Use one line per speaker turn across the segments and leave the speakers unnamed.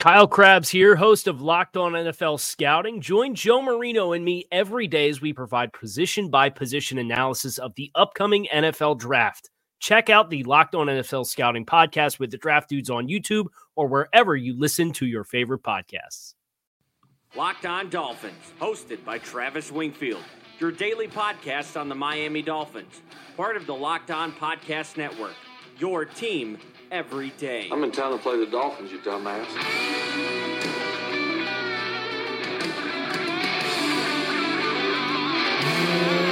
Kyle Crabbs here, host of Locked On NFL Scouting. Join Joe Marino and me every day as we provide position by position analysis of the upcoming NFL draft. Check out the Locked On NFL Scouting podcast with the draft dudes on YouTube or wherever you listen to your favorite podcasts.
Locked On Dolphins, hosted by Travis Wingfield, your daily podcast on the Miami Dolphins, part of the Locked On Podcast Network. Your team every day.
I'm in town to play the Dolphins, you dumbass.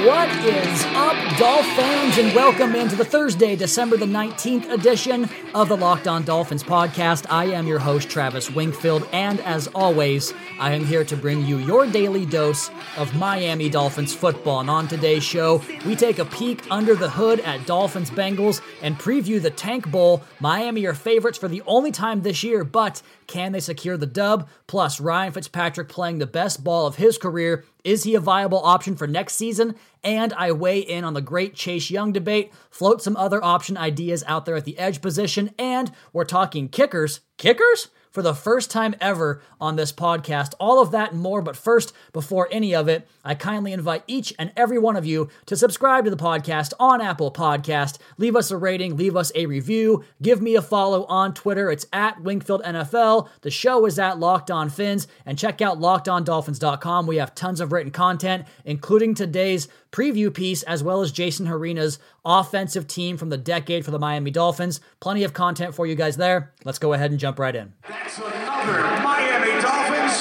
What is up, Dolph fans, and welcome into the Thursday, December the 19th edition of the Locked On Dolphins podcast. I am your host, Travis Wingfield, and as always, I am here to bring you your daily dose of Miami Dolphins football. And on today's show, we take a peek under the hood at Dolphins Bengals and preview the Tank Bowl. Miami are favorites for the only time this year, but can they secure the dub? Plus, Ryan Fitzpatrick playing the best ball of his career is he a viable option for next season? And I weigh in on the great Chase Young debate, float some other option ideas out there at the edge position, and we're talking kickers. Kickers? For the first time ever on this podcast. All of that and more, but first, before any of it, I kindly invite each and every one of you to subscribe to the podcast on Apple Podcast. Leave us a rating, leave us a review, give me a follow on Twitter. It's at Wingfield NFL. The show is at Locked On Phins, and check out LockedOnDolphins.com. We have tons of written content, including today's preview piece, as well as Jason Hrina's offensive team from the decade for the Miami Dolphins. Plenty of content for you guys there. Let's go ahead and jump right in.
That's another Miami Dolphins.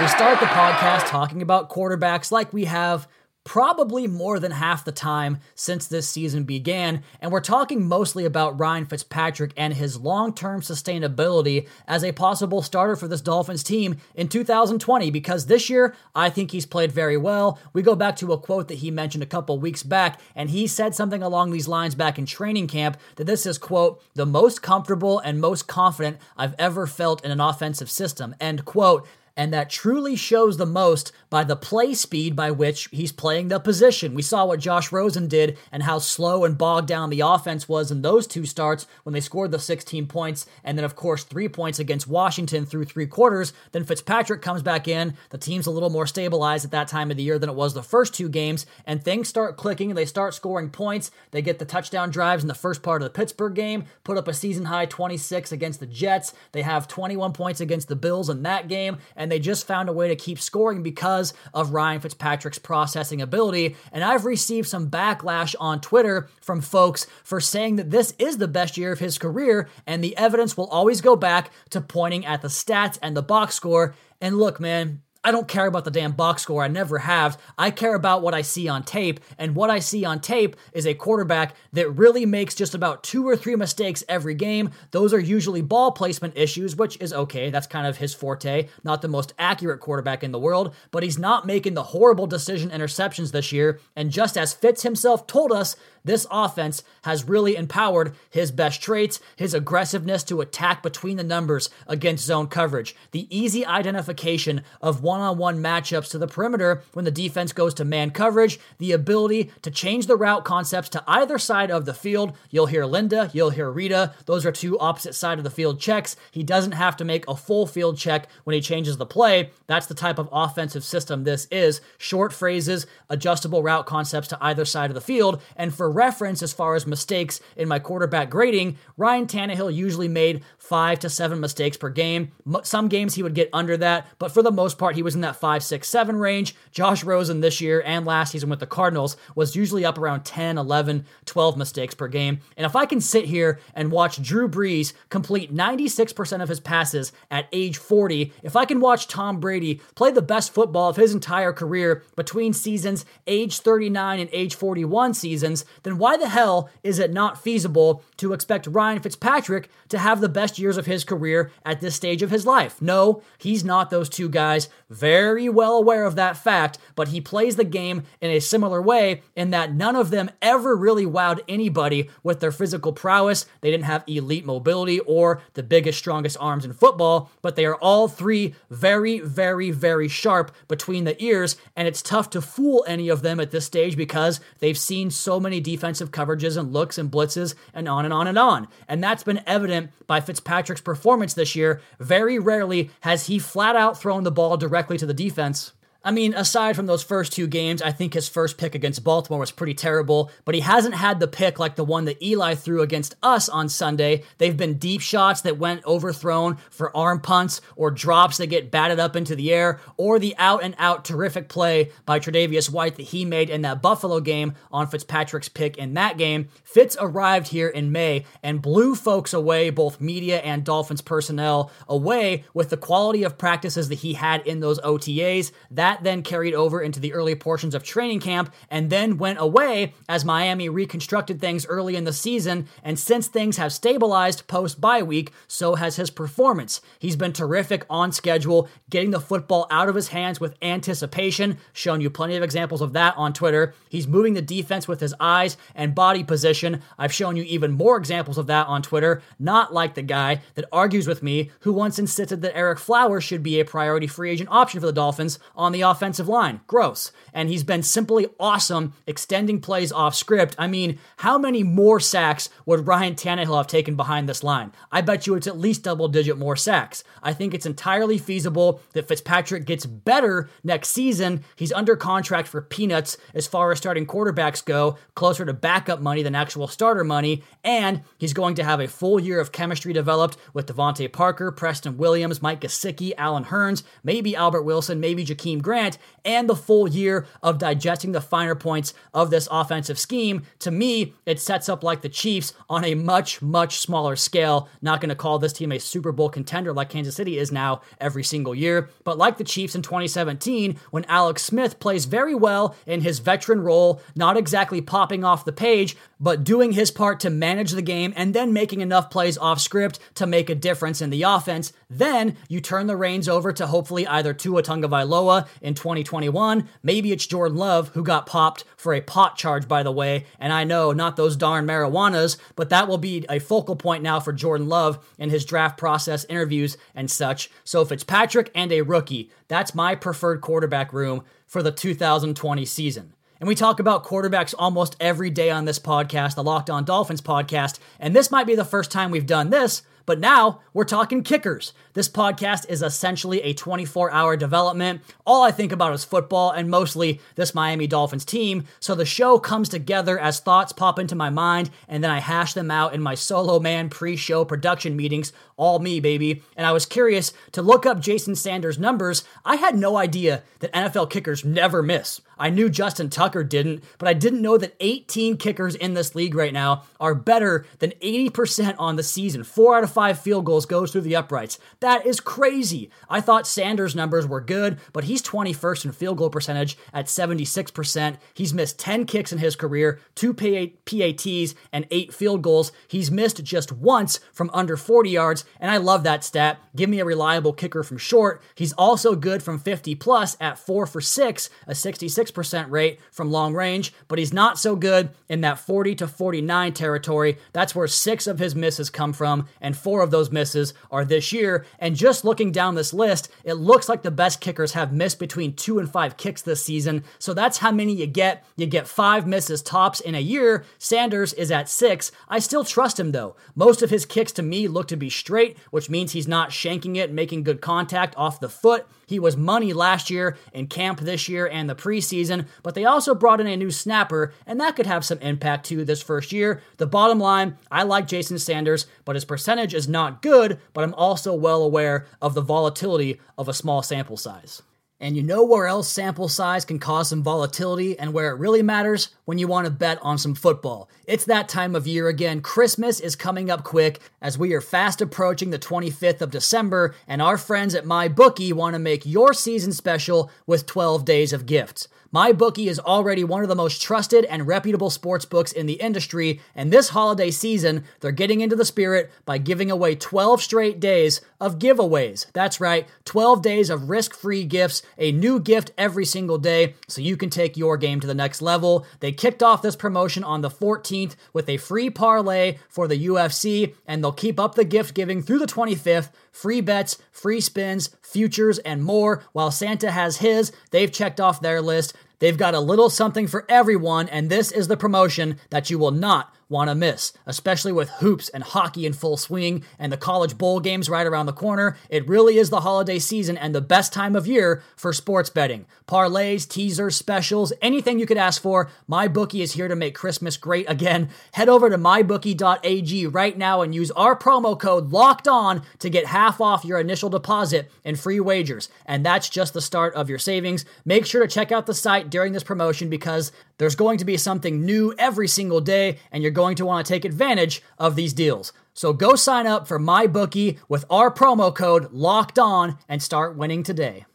We start the podcast talking about quarterbacks like we have probably more than half the time since this season began, and we're talking mostly about Ryan Fitzpatrick and his long term sustainability as a possible starter for this Dolphins team in 2020 because this year I think he's played very well. We go back to a quote that he mentioned a couple weeks back, and he said something along these lines back in training camp that this is, quote, the most comfortable and most confident I've ever felt in an offensive system, end quote and that truly shows the most by the play speed by which he's playing the position. We saw what Josh Rosen did and how slow and bogged down the offense was in those two starts when they scored the 16 points, and then, of course, three points against Washington through three quarters. Then Fitzpatrick comes back in. The team's a little more stabilized at that time of the year than it was the first two games, and things start clicking and they start scoring points. They get the touchdown drives in the first part of the Pittsburgh game, put up a season high 26 against the Jets. They have 21 points against the Bills in that game, and they just found a way to keep scoring because of Ryan Fitzpatrick's processing ability. And I've received some backlash on Twitter from folks for saying that this is the best year of his career, and the evidence will always go back to pointing at the stats and the box score. And look, man, I don't care about the damn box score. I never have. I care about what I see on tape. And what I see on tape is a quarterback that really makes just about two or three mistakes every game. Those are usually ball placement issues, which is okay. That's kind of his forte. Not the most accurate quarterback in the world, but he's not making the horrible decision interceptions this year. And just as Fitz himself told us, this offense has really empowered his best traits, his aggressiveness to attack between the numbers against zone coverage, the easy identification of one on one matchups to the perimeter when the defense goes to man coverage, the ability to change the route concepts to either side of the field. You'll hear Linda, you'll hear Rita. Those are two opposite side of the field checks. He doesn't have to make a full field check when he changes the play. That's the type of offensive system this is. Short phrases, adjustable route concepts to either side of the field. And for reference, as far as mistakes in my quarterback grading, Ryan Tannehill usually made five to seven mistakes per game. Some games he would get under that, but for the most part, he was in that five, six, seven range. Josh Rosen this year and last season with the Cardinals was usually up around 10, 11, 12 mistakes per game. And if I can sit here and watch Drew Brees complete 96% of his passes at age 40, if I can watch Tom Brady play the best football of his entire career between seasons, age 39 and age 41 seasons, then why the hell is it not feasible to expect Ryan Fitzpatrick to have the best years of his career at this stage of his life? No, he's not those two guys. Very well aware of that fact, but he plays the game in a similar way in that none of them ever really wowed anybody with their physical prowess. They didn't have elite mobility or the biggest, strongest arms in football, but they are all three very, very, very sharp between the ears, and it's tough to fool any of them at this stage because they've seen so many defensive coverages and looks and blitzes and on and on and on. And that's been evident by Fitzpatrick's performance this year. Very rarely has he flat out thrown the ball directly to the defense. I mean, aside from those first two games, I think his first pick against Baltimore was pretty terrible, but he hasn't had the pick like the one that Eli threw against us on Sunday. They've been deep shots that went overthrown for arm punts or drops that get batted up into the air, or the out and out terrific play by Tre'Davious White that he made in that Buffalo game on Fitzpatrick's pick in that game. Fitz arrived here in May and blew folks away, both media and Dolphins personnel, away with the quality of practices that he had in those OTAs. That that then carried over into the early portions of training camp and then went away as Miami reconstructed things early in the season. And since things have stabilized post bye week, so has his performance. He's been terrific on schedule, getting the football out of his hands with anticipation. Shown you plenty of examples of that on Twitter. He's moving the defense with his eyes and body position. I've shown you even more examples of that on Twitter, not like the guy that argues with me who once insisted that Ereck Flowers should be a priority free agent option for the Dolphins on the offensive line. Gross. And he's been simply awesome extending plays off script. I mean, how many more sacks would Ryan Tannehill have taken behind this line? I bet you it's at least double digit more sacks. I think it's entirely feasible that Fitzpatrick gets better next season. He's under contract for peanuts as far as starting quarterbacks go, closer to backup money than actual starter money. And he's going to have a full year of chemistry developed with DeVante Parker, Preston Williams, Mike Gesicki, Allen Hurns, maybe Albert Wilson, maybe Jakeem Grant Grant and the full year of digesting the finer points of this offensive scheme, to me, it sets up like the Chiefs on a much, much smaller scale. Not going to call this team a Super Bowl contender like Kansas City is now every single year, but like the Chiefs in 2017, when Alex Smith plays very well in his veteran role, not exactly popping off the page, but doing his part to manage the game and then making enough plays off script to make a difference in the offense. Then you turn the reins over to hopefully either Tua Tagovailoa in 2021. Maybe it's Jordan Love who got popped for a pot charge, by the way. And I know not those darn marijuanas, but that will be a focal point now for Jordan Love in his draft process, interviews, and such. So Fitzpatrick and a rookie. That's my preferred quarterback room for the 2020 season. And we talk about quarterbacks almost every day on this podcast, the Locked On Dolphins podcast. And this might be the first time we've done this, but now we're talking kickers. This podcast is essentially a 24 hour development. All I think about is football and mostly this Miami Dolphins team. So the show comes together as thoughts pop into my mind, and then I hash them out in my solo man pre show production meetings. All me, baby. And I was curious to look up Jason Sanders' numbers. I had no idea that NFL kickers never miss. I knew Justin Tucker didn't, but I didn't know that 18 kickers in this league right now are better than 80% on the season. Four out of five field goals goes through the uprights. That is crazy. I thought Sanders' numbers were good, but he's 21st in field goal percentage at 76%. He's missed 10 kicks in his career, two PATs, and eight field goals. He's missed just once from under 40 yards, and I love that stat. Give me a reliable kicker from short. He's also good from 50 plus at 4 for 6, a 66% rate from long range, but he's not so good in that 40 to 49 territory. That's where six of his misses come from, and four of those misses are this year. And just looking down this list, it looks like the best kickers have missed between two and five kicks this season. So that's how many you get. You get five misses tops in a year. Sanders is at six. I still trust him though. Most of his kicks to me look to be straight, which means he's not shanking it, making good contact off the foot. He was money last year in camp this year and the preseason, but they also brought in a new snapper, and that could have some impact too this first year. The bottom line, I like Jason Sanders, but his percentage is not good, but I'm also well aware of the volatility of a small sample size. And you know where else sample size can cause some volatility and where it really matters? When you want to bet on some football. It's that time of year again. Christmas is coming up quick as we are fast approaching the 25th of December, and our friends at MyBookie want to make your season special with 12 days of gifts. MyBookie is already one of the most trusted and reputable sports books in the industry, and this holiday season, they're getting into the spirit by giving away 12 straight days of giveaways. That's right, 12 days of risk free gifts, a new gift every single day, so you can take your game to the next level. They kicked off this promotion on the 14th with a free parlay for the UFC, and they'll keep up the gift giving through the 25th. Free bets, free spins, futures, and more. While Santa has his, they've checked off their list. They've got a little something for everyone, and this is the promotion that you will not want to miss, especially with hoops and hockey in full swing and the college bowl games right around the corner. It really is the holiday season and the best time of year for sports betting. Parlays, teasers, specials, anything you could ask for, MyBookie is here to make Christmas great again. Head over to mybookie.ag right now and use our promo code LOCKED ON to get half off your initial deposit and free wagers. And that's just the start of your savings. Make sure to check out the site during this promotion because there's going to be something new every single day, and you're going to want to take advantage of these deals. So go sign up for MyBookie with our promo code LOCKED ON and start winning today.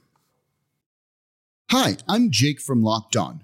Hi, I'm Jake from Locked On.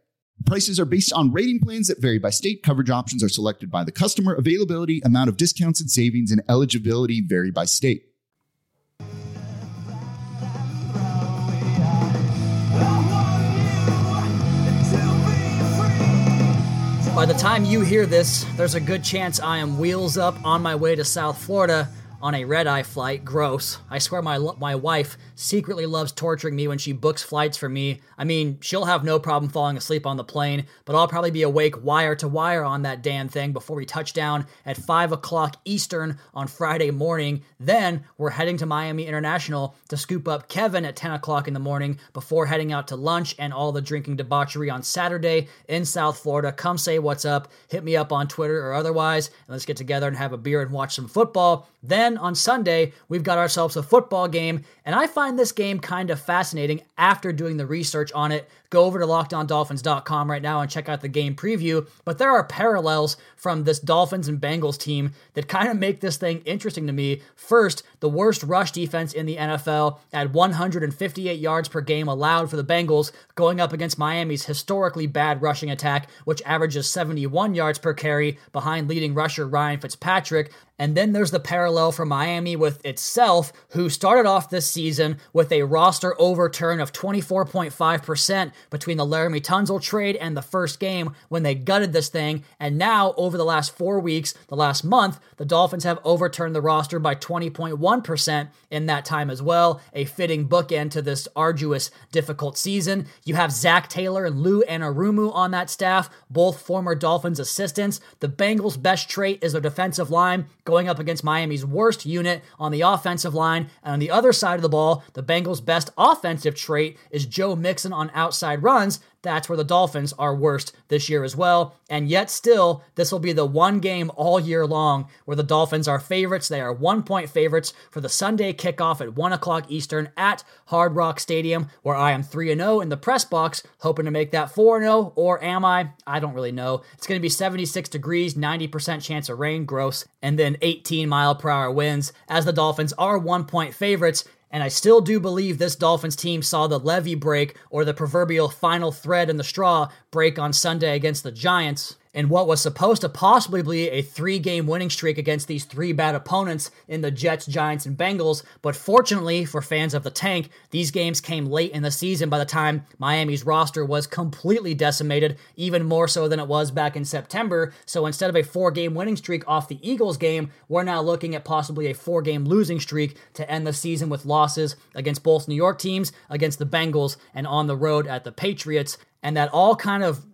Prices are based on rating plans that vary by state. Coverage options are selected by the customer. Availability, amount of discounts and savings, and eligibility vary by state.
By the time you hear this, there's a good chance I am wheels up on my way to South Florida on a red eye flight. Gross. I swear my my wife secretly loves torturing me when she books flights for me. I mean, she'll have no problem falling asleep on the plane, but I'll probably be awake wire to wire on that damn thing before we touch down at 5 o'clock Eastern on Friday morning. Then we're heading to Miami International to scoop up Kevin at 10 o'clock in the morning before heading out to lunch and all the drinking debauchery on Saturday in South Florida. Come say what's up, hit me up on Twitter or otherwise, and let's get together and have a beer and watch some football. Then on Sunday, we've got ourselves a football game, and I find this game kind of fascinating after doing the research on it. Go over to lockedondolphins.com right now and check out the game preview. But there are parallels from this Dolphins and Bengals team that kind of make this thing interesting to me. First, the worst rush defense in the NFL at 158 yards per game allowed for the Bengals, going up against Miami's historically bad rushing attack, which averages 71 yards per carry behind leading rusher Ryan Fitzpatrick. And then there's the parallel for Miami with itself, who started off this season with a roster overturn of 24.5% between the Laremy Tunsil trade and the first game when they gutted this thing. And now, over the last four weeks, the last month, the Dolphins have overturned the roster by 20.1% in that time as well. A fitting bookend to this arduous, difficult season. You have Zac Taylor and Lou Anarumo on that staff, both former Dolphins assistants. The Bengals' best trait is their defensive line, going up against Miami's worst unit on the offensive line. And on the other side of the ball, the Bengals' best offensive trait is Joe Mixon on outside runs. that's where the Dolphins are worst this year as well. And yet, still, this will be the one game all year long where the Dolphins are favorites. They are one point favorites for the Sunday kickoff at 1 o'clock Eastern at Hard Rock Stadium, where I am 3 0 in the press box, hoping to make that 4 0. Or am I? I don't really know. It's going to be 76 degrees, 90% chance of rain, gross, and then 18 mile per hour winds, as the Dolphins are one point favorites. And I still do believe this Dolphins team saw the levee break or the proverbial final thread in the straw break on Sunday against the Giants in what was supposed to possibly be a three game winning streak against these three bad opponents in the Jets, Giants, and Bengals. But fortunately for fans of the tank, these games came late in the season by the time Miami's roster was completely decimated, even more so than it was back in September. So instead of a four game winning streak off the Eagles game, we're now looking at possibly a four game losing streak to end the season with losses against both New York teams, against the Bengals, and on the road at the Patriots. And that all kind of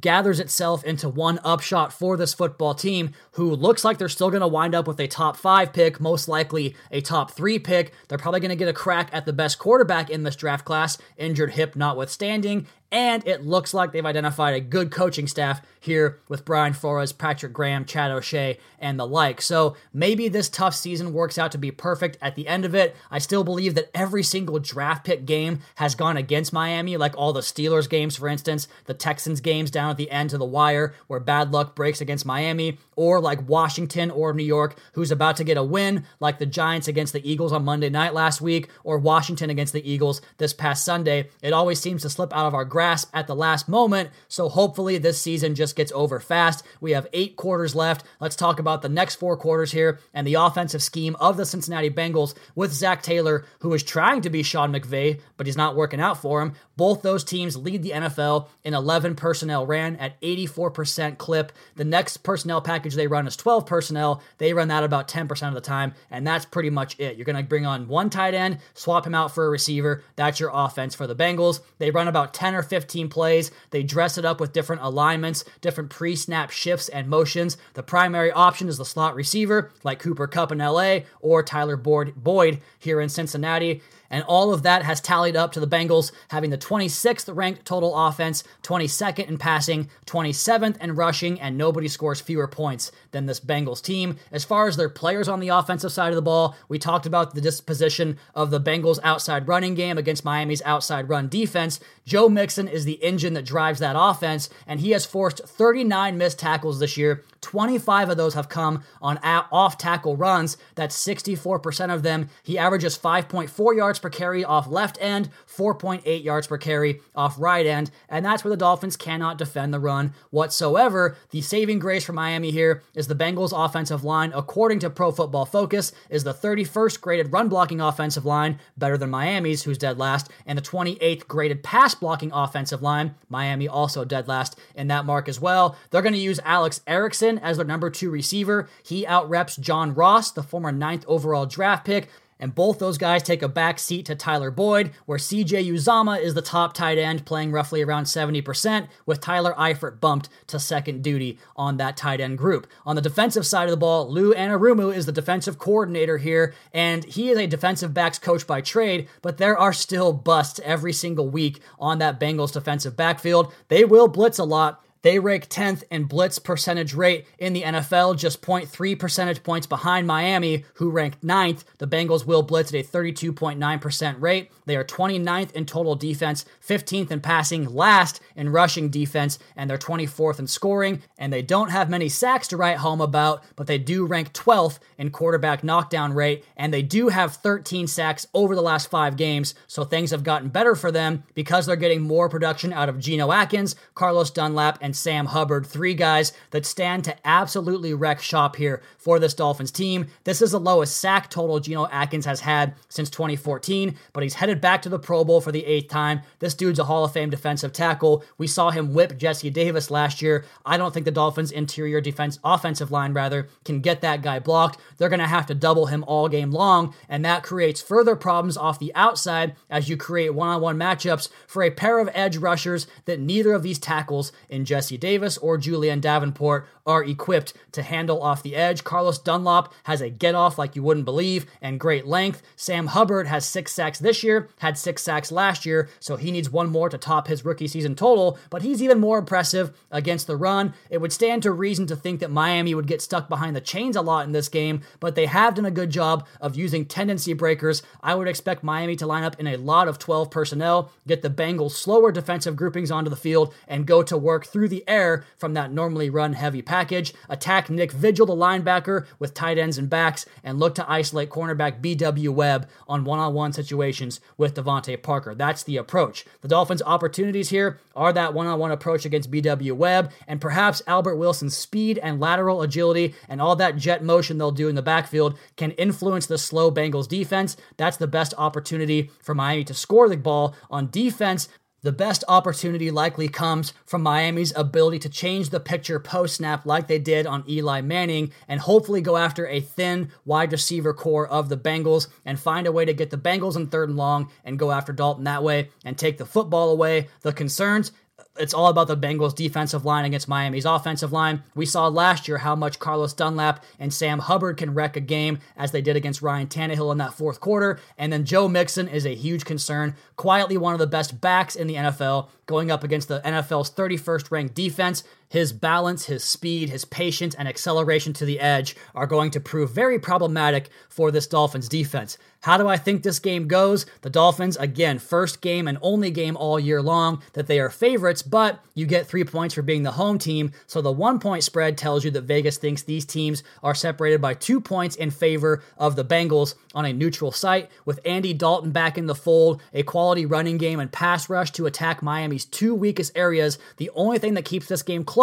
gathers itself into one upshot for this football team who looks like they're still going to wind up with a top five pick, most likely a top three pick. They're probably going to get a crack at the best quarterback in this draft class, injured hip notwithstanding. And it looks like they've identified a good coaching staff here with Brian Flores, Patrick Graham, Chad O'Shea, and the like. So maybe this tough season works out to be perfect at the end of it. I still believe that every single draft pick game has gone against Miami, like all the Steelers games, for instance, the Texans games down at the end to the wire where bad luck breaks against Miami, or like Washington or New York, who's about to get a win, like the Giants against the Eagles on Monday night last week, or Washington against the Eagles this past Sunday. It always seems to slip out of our grasp at the last moment, so hopefully this season just gets over fast. We have eight quarters left. Let's talk about the next four quarters here and the offensive scheme of the Cincinnati Bengals with Zac Taylor, who is trying to be Sean McVay, but he's not working out for him. Both those teams lead the NFL in 11 personnel ran at 84% clip. The next personnel package they run is 12 personnel. They run that about 10% of the time, and that's pretty much it. You're going to bring on one tight end, swap him out for a receiver. That's your offense for the Bengals. They run about 10 or 15 plays. They dress it up with different alignments, different pre snap shifts and motions. The primary option is the slot receiver, like Cooper Kupp in LA or Tyler Boyd here in Cincinnati. And all of that has tallied up to the Bengals having the 26th ranked total offense, 22nd in passing, 27th in rushing, and nobody scores fewer points than this Bengals team. As far as their players on the offensive side of the ball, we talked about the disposition of the Bengals' outside running game against Miami's outside run defense. Joe Mixon is the engine that drives that offense, and he has forced 39 missed tackles this year. 25 of those have come on off tackle runs. That's 64% of them. He averages 5.4 yards per carry off left end, 4.8 yards per carry off right end, and that's where the Dolphins cannot defend the run whatsoever. The saving grace for Miami here is the Bengals offensive line, according to Pro Football Focus, is the 31st graded run blocking offensive line, better than Miami's, who's dead last, and the 28th graded pass blocking offensive line, Miami also dead last in that mark as well. They're going to use Alex Erickson as their number two receiver. He outreps John Ross, the former ninth overall draft pick. And both those guys take a back seat to Tyler Boyd, where CJ Uzomah is the top tight end, playing roughly around 70%, with Tyler Eifert bumped to second duty on that tight end group. On the defensive side of the ball, Lou Anarumo is the defensive coordinator here, and he is a defensive backs coach by trade, but there are still busts every single week on that Bengals defensive backfield. They will blitz a lot, they rank 10th in blitz percentage rate in the NFL, just 0.3 percentage points behind Miami, who ranked 9th. The Bengals will blitz at a 32.9% rate. They are 29th in total defense, 15th in passing, last in rushing defense, and they're 24th in scoring. And they don't have many sacks to write home about, but they do rank 12th in quarterback knockdown rate, and they do have 13 sacks over the last five games. So things have gotten better for them because they're getting more production out of Geno Atkins, Carlos Dunlap, and Sam Hubbard, three guys that stand to absolutely wreck shop here for this Dolphins team. This is the lowest sack total Geno Atkins has had since 2014, but he's headed back to the Pro Bowl for the eighth time. This dude's a Hall of Fame defensive tackle. We saw him whip Jesse Davis last year. I don't think the Dolphins' interior defense, offensive line rather, can get that guy blocked. They're going to have to double him all game long, and that creates further problems off the outside as you create one on one matchups for a pair of edge rushers that neither of these tackles ingest Jesse Davis or Julién Davenport are equipped to handle off the edge. Carlos Dunlap has a get off like you wouldn't believe and great length. Sam Hubbard has six sacks this year, had six sacks last year, so he needs one more to top his rookie season total, but he's even more impressive against the run. It would stand to reason to think that Miami would get stuck behind the chains a lot in this game, but they have done a good job of using tendency breakers. I would expect Miami to line up in a lot of 12 personnel, get the Bengals slower defensive groupings onto the field, and go to work through the air from that normally run heavy package. Attack Nick Vigil, the linebacker, with tight ends and backs, and look to isolate cornerback BW Webb on one on one situations with DeVante Parker. That's the approach. The Dolphins' opportunities here are that one on one approach against BW Webb, and perhaps Albert Wilson's speed and lateral agility and all that jet motion they'll do in the backfield can influence the slow Bengals defense. That's the best opportunity for Miami to score the ball on defense. The best opportunity likely comes from Miami's ability to change the picture post snap like they did on Eli Manning and hopefully go after a thin wide receiver corps of the Bengals and find a way to get the Bengals in third and long and go after Dalton that way and take the football away. The concerns it's all about the Bengals defensive line against Miami's offensive line. We saw last year how much Carlos Dunlap and Sam Hubbard can wreck a game as they did against Ryan Tannehill in that fourth quarter. And then Joe Mixon is a huge concern. Quietly one of the best backs in the NFL going up against the NFL's 31st ranked defense. His balance, his speed, his patience, and acceleration to the edge are going to prove very problematic for this Dolphins defense. How do I think this game goes? The Dolphins, again, first game and only game all year long that they are favorites, but you get three points for being the home team. So the one point spread tells you that Vegas thinks these teams are separated by two points in favor of the Bengals on a neutral site. With Andy Dalton back in the fold, a quality running game and pass rush to attack Miami's two weakest areas, the only thing that keeps this game close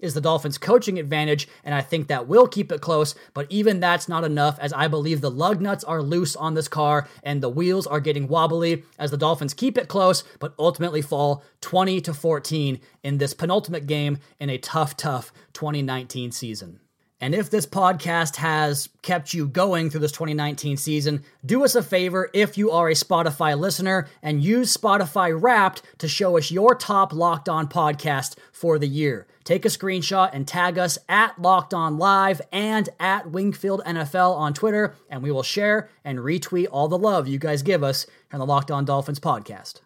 is the Dolphins' coaching advantage, and I think that will keep it close, but even that's not enough as I believe the lug nuts are loose on this car, and the wheels are getting wobbly as the Dolphins keep it close, but ultimately fall 20 to 14 in this penultimate game in a tough, tough 2019 season. And if this podcast has kept you going through this 2019 season, do us a favor if you are a Spotify listener and use Spotify Wrapped to show us your top Locked On podcast for the year. Take a screenshot and tag us at Locked On Live and at Wingfield NFL on Twitter, and we will share and retweet all the love you guys give us on the Locked On Dolphins podcast.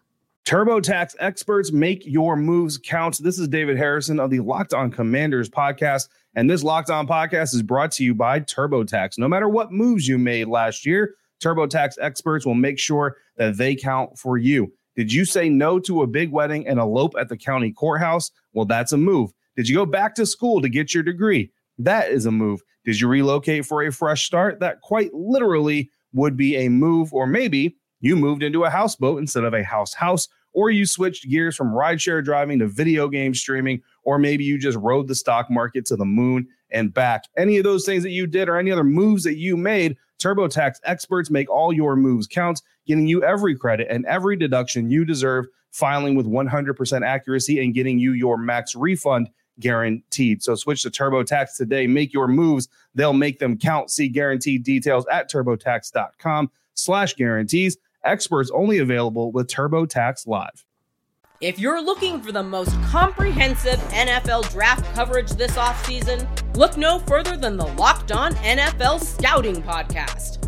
TurboTax experts make your moves count. This is David Harrison of the Locked On Commanders podcast, and this Locked On podcast is brought to you by TurboTax. No matter what moves you made last year, TurboTax experts will make sure that they count for you. Did you say no to a big wedding and elope at the county courthouse? Well, that's a move. Did you go back to school to get your degree? That is a move. Did you relocate for a fresh start? That quite literally would be a move. Or maybe you moved into a houseboat instead of a house house, or you switched gears from rideshare driving to video game streaming, or maybe you just rode the stock market to the moon and back. Any of those things that you did or any other moves that you made, TurboTax experts make all your moves count, getting you every credit and every deduction you deserve, filing with 100% accuracy and getting you your max refund guaranteed. So switch to TurboTax today. Make your moves. They'll make them count. See guaranteed details at turbotax.com slash guarantees. Experts only available with TurboTax Live.
If you're looking for the most comprehensive NFL draft coverage this offseason, look no further than the Locked On NFL Scouting Podcast.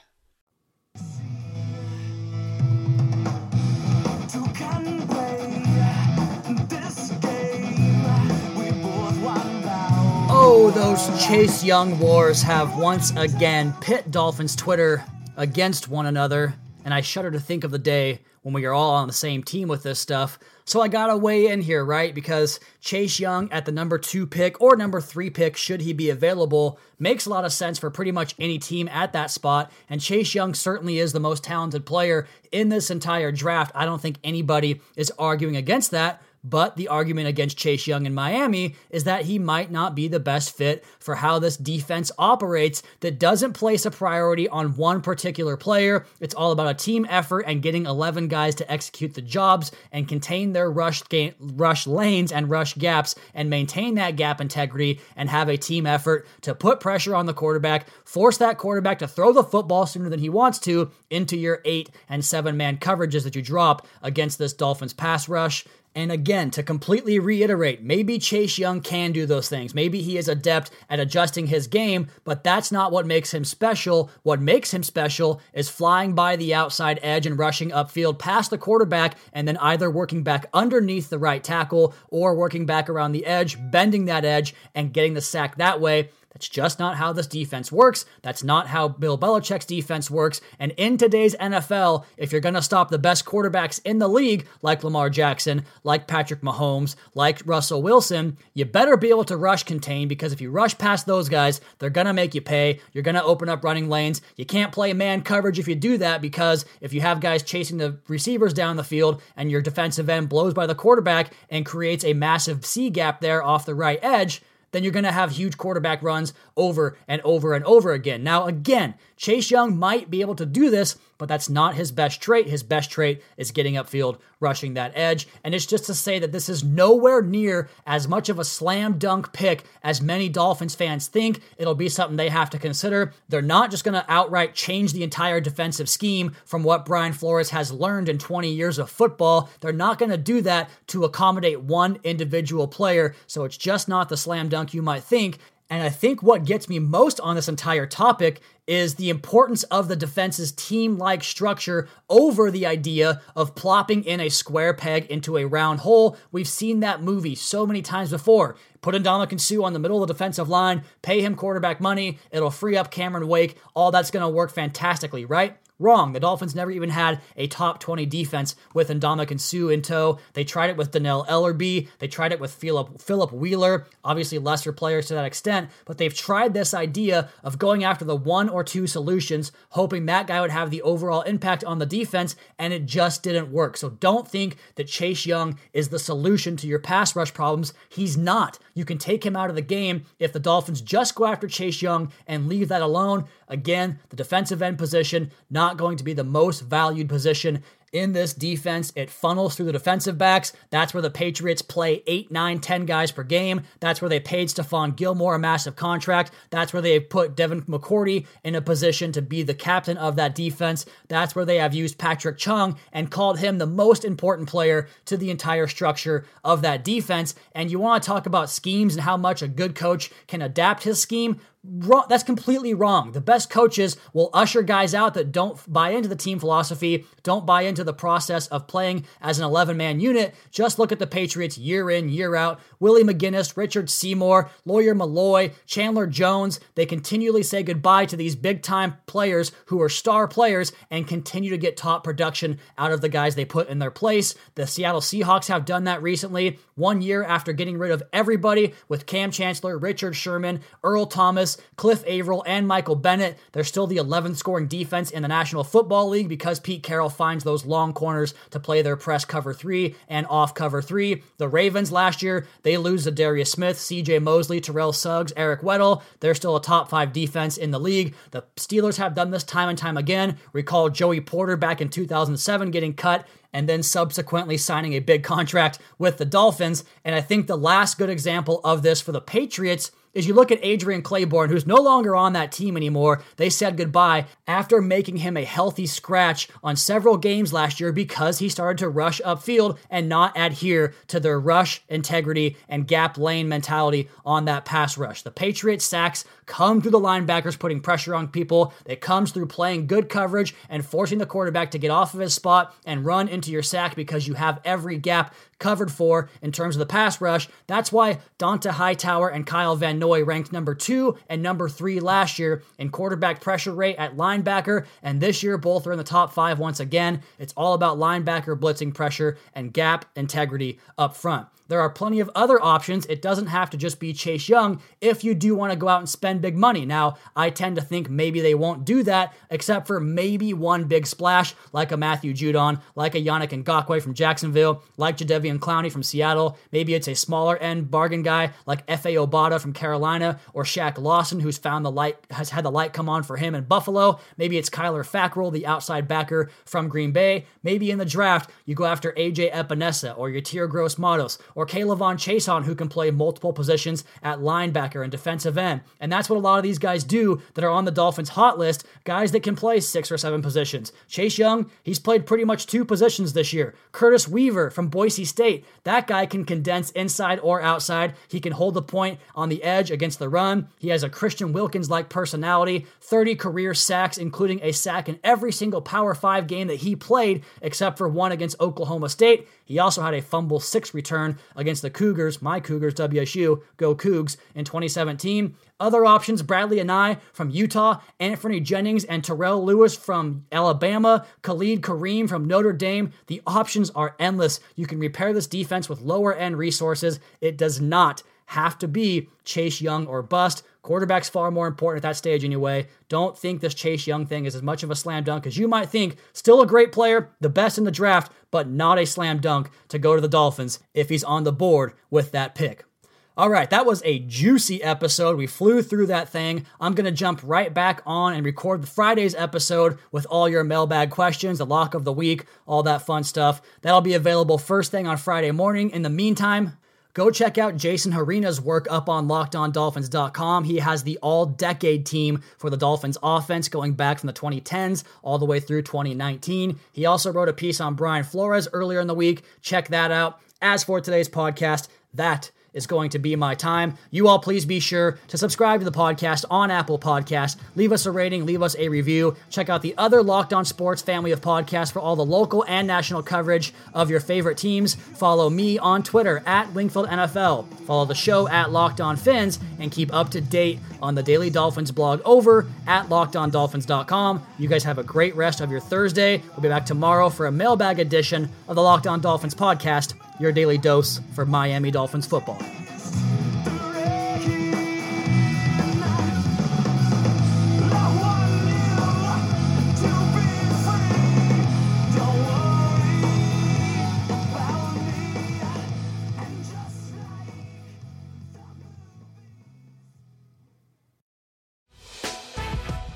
Those Chase Young wars have once again pit Dolphins Twitter against one another, and I shudder to think of the day when we are all on the same team with this stuff. So I gotta weigh in here, right? Because Chase Young at the number two pick or number three pick, should he be available, makes a lot of sense for pretty much any team at that spot. And Chase Young certainly is the most talented player in this entire draft. I don't think anybody is arguing against that. But the argument against Chase Young in Miami is that he might not be the best fit for how this defense operates that doesn't place a priority on one particular player. It's all about a team effort and getting 11 guys to execute the jobs and contain their rush, rush lanes and rush gaps and maintain that gap integrity and have a team effort to put pressure on the quarterback, force that quarterback to throw the football sooner than he wants to into your eight and seven man coverages that you drop against this Dolphins pass rush. And again, to completely reiterate, maybe Chase Young can do those things. Maybe he is adept at adjusting his game, but that's not what makes him special. What makes him special is flying by the outside edge and rushing upfield past the quarterback and then either working back underneath the right tackle or working back around the edge, bending that edge and getting the sack that way. That's just not how this defense works. That's not how Bill Belichick's defense works. And in today's NFL, if you're going to stop the best quarterbacks in the league, like Lamar Jackson, like Patrick Mahomes, like Russell Wilson, you better be able to rush contain because if you rush past those guys, they're going to make you pay. You're going to open up running lanes. You can't play man coverage if you do that because if you have guys chasing the receivers down the field and your defensive end blows by the quarterback and creates a massive C gap there off the right edge, then you're going to have huge quarterback runs over and over and over again. Now, again, Chase Young might be able to do this, but that's not his best trait. His best trait is getting upfield, rushing that edge. And it's just to say that this is nowhere near as much of a slam dunk pick as many Dolphins fans think. It'll be something they have to consider. They're not just going to outright change the entire defensive scheme from what Brian Flores has learned in 20 years of football. They're not going to do that to accommodate one individual player. So it's just not the slam dunk you might think. And I think what gets me most on this entire topic is the importance of the defense's team like structure over the idea of plopping in a square peg into a round hole. We've seen that movie so many times before. Put Ndamukong Suh on the middle of the defensive line, pay him quarterback money, it'll free up Cameron Wake. All that's going to work fantastically, right? Wrong. The Dolphins never even had a top 20 defense with Ndamukong Suh in tow. They tried it with Dannell Ellerbe. They tried it with Philip, Philip Wheeler. Obviously, lesser players to that extent, but they've tried this idea of going after the one or two solutions, hoping that guy would have the overall impact on the defense, and it just didn't work. So don't think that Chase Young is the solution to your pass rush problems. He's not. You can take him out of the game if the Dolphins just go after Chase Young and leave that alone. Again, the defensive end position, not going to be the most valued position in this defense. It funnels through the defensive backs. That's where the Patriots play 8, 9, 10 guys per game. That's where they paid Stephon Gilmore a massive contract. That's where they put Devin McCourty in a position to be the captain of that defense. That's where they have used Patrick Chung and called him the most important player to the entire structure of that defense. And you want to talk about schemes and how much a good coach can adapt his scheme? Wrong. That's completely wrong. The best coaches will usher guys out that don't buy into the team philosophy, don't buy into the process of playing as an 11 man unit. Just look at the Patriots year in, year out. Willie McGinest, Richard Seymour, Lawyer Milloy, Chandler Jones. They continually say goodbye to these big time players who are star players and continue to get top production out of the guys they put in their place. The Seattle Seahawks have done that recently, one year after getting rid of everybody with Kam Chancellor, Richard Sherman, Earl Thomas. Cliff Avril, and Michael Bennett. They're still the 11th scoring defense in the National Football League because Pete Carroll finds those long corners to play their press cover three and off cover three. The Ravens last year, they lose to Darius Smith, CJ Mosley, Terrell Suggs, Eric Weddle. They're still a top five defense in the league. The Steelers have done this time and time again. Recall Joey Porter back in 2007 getting cut and then subsequently signing a big contract with the Dolphins. And I think the last good example of this for the Patriots is you look at Adrian Clayborn, who's no longer on that team anymore. They said goodbye after making him a healthy scratch on several games last year because he started to rush upfield and not adhere to their rush integrity and gap lane mentality on that pass rush. The Patriots sacks come through the linebackers putting pressure on people. It comes through playing good coverage and forcing the quarterback to get off of his spot and run into your sack because you have every gap covered for in terms of the pass rush. That's why Dont'a Hightower and Kyle Van Noy ranked number two and number three last year in quarterback pressure rate at linebacker, and this year both are in the top five once again. It's all about linebacker blitzing pressure and gap integrity up front. There are plenty of other options. It doesn't have to just be Chase Young if you do want to go out and spend big money. Now, I tend to think maybe they won't do that, except for maybe one big splash, like a Matthew Judon, like a Yannick Ngakoue from Jacksonville, like Jadeveon Clowney from Seattle. Maybe it's a smaller end bargain guy like Efe Obada from Carolina, or Shaq Lawson, who's found the light, has had the light come on for him in Buffalo. Maybe it's Kyler Fackrell, the outside backer from Green Bay. Maybe in the draft, you go after AJ Epenesa or Yetur Gross Matos K'Lavon Chaisson, who can play multiple positions at linebacker and defensive end. And that's what a lot of these guys do that are on the Dolphins hot list, guys that can play six or seven positions. Chase Young, he's played pretty much two positions this year. Curtis Weaver from Boise State, that guy can condense inside or outside. He can hold the point on the edge against the run. He has a Christian Wilkins like personality, 30 career sacks, including a sack in every single Power 5 game that he played, except for one against Oklahoma State. He also had a fumble six return against the Cougars, my Cougars, WSU, go Cougs, in 2017. Other options Bradlee Anae from Utah, Anfernee Jennings and Terrell Lewis from Alabama, Khalid Kareem from Notre Dame. The options are endless. You can repair this defense with lower end resources. It does not have to be Chase Young or bust. Quarterback's far more important at that stage anyway. Don't think this Chase Young thing is as much of a slam dunk as you might think. Still a great player, the best in the draft, but not a slam dunk to go to the Dolphins if he's on the board with that pick. All right, that was a juicy episode. We flew through that thing. I'm going to jump right back on and record the Friday's episode with all your mailbag questions, the lock of the week, all that fun stuff. That'll be available first thing on Friday morning. In the meantime, Go check out Jason Hrina's work up on lockedondolphins.com. He has the all decade team for the Dolphins offense going back from the 2010s all the way through 2019. He also wrote a piece on Brian Flores earlier in the week. Check that out. As for today's podcast, that is going to be my time. You all please be sure to subscribe to the podcast on Apple Podcasts. Leave us a rating, leave us a review. Check out the other Locked On Sports family of podcasts for all the local and national coverage of your favorite teams. Follow me on Twitter at Wingfield NFL. Follow the show at Locked On Phins and keep up to date on the Daily Dolphins blog over at lockedondolphins.com. You guys have a great rest of your Thursday. We'll be back tomorrow for a mailbag edition of the Locked On Dolphins podcast your daily dose for Miami Dolphins football.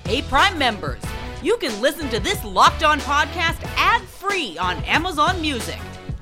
Hey, Prime members, you can listen to this locked on podcast ad free on Amazon Music.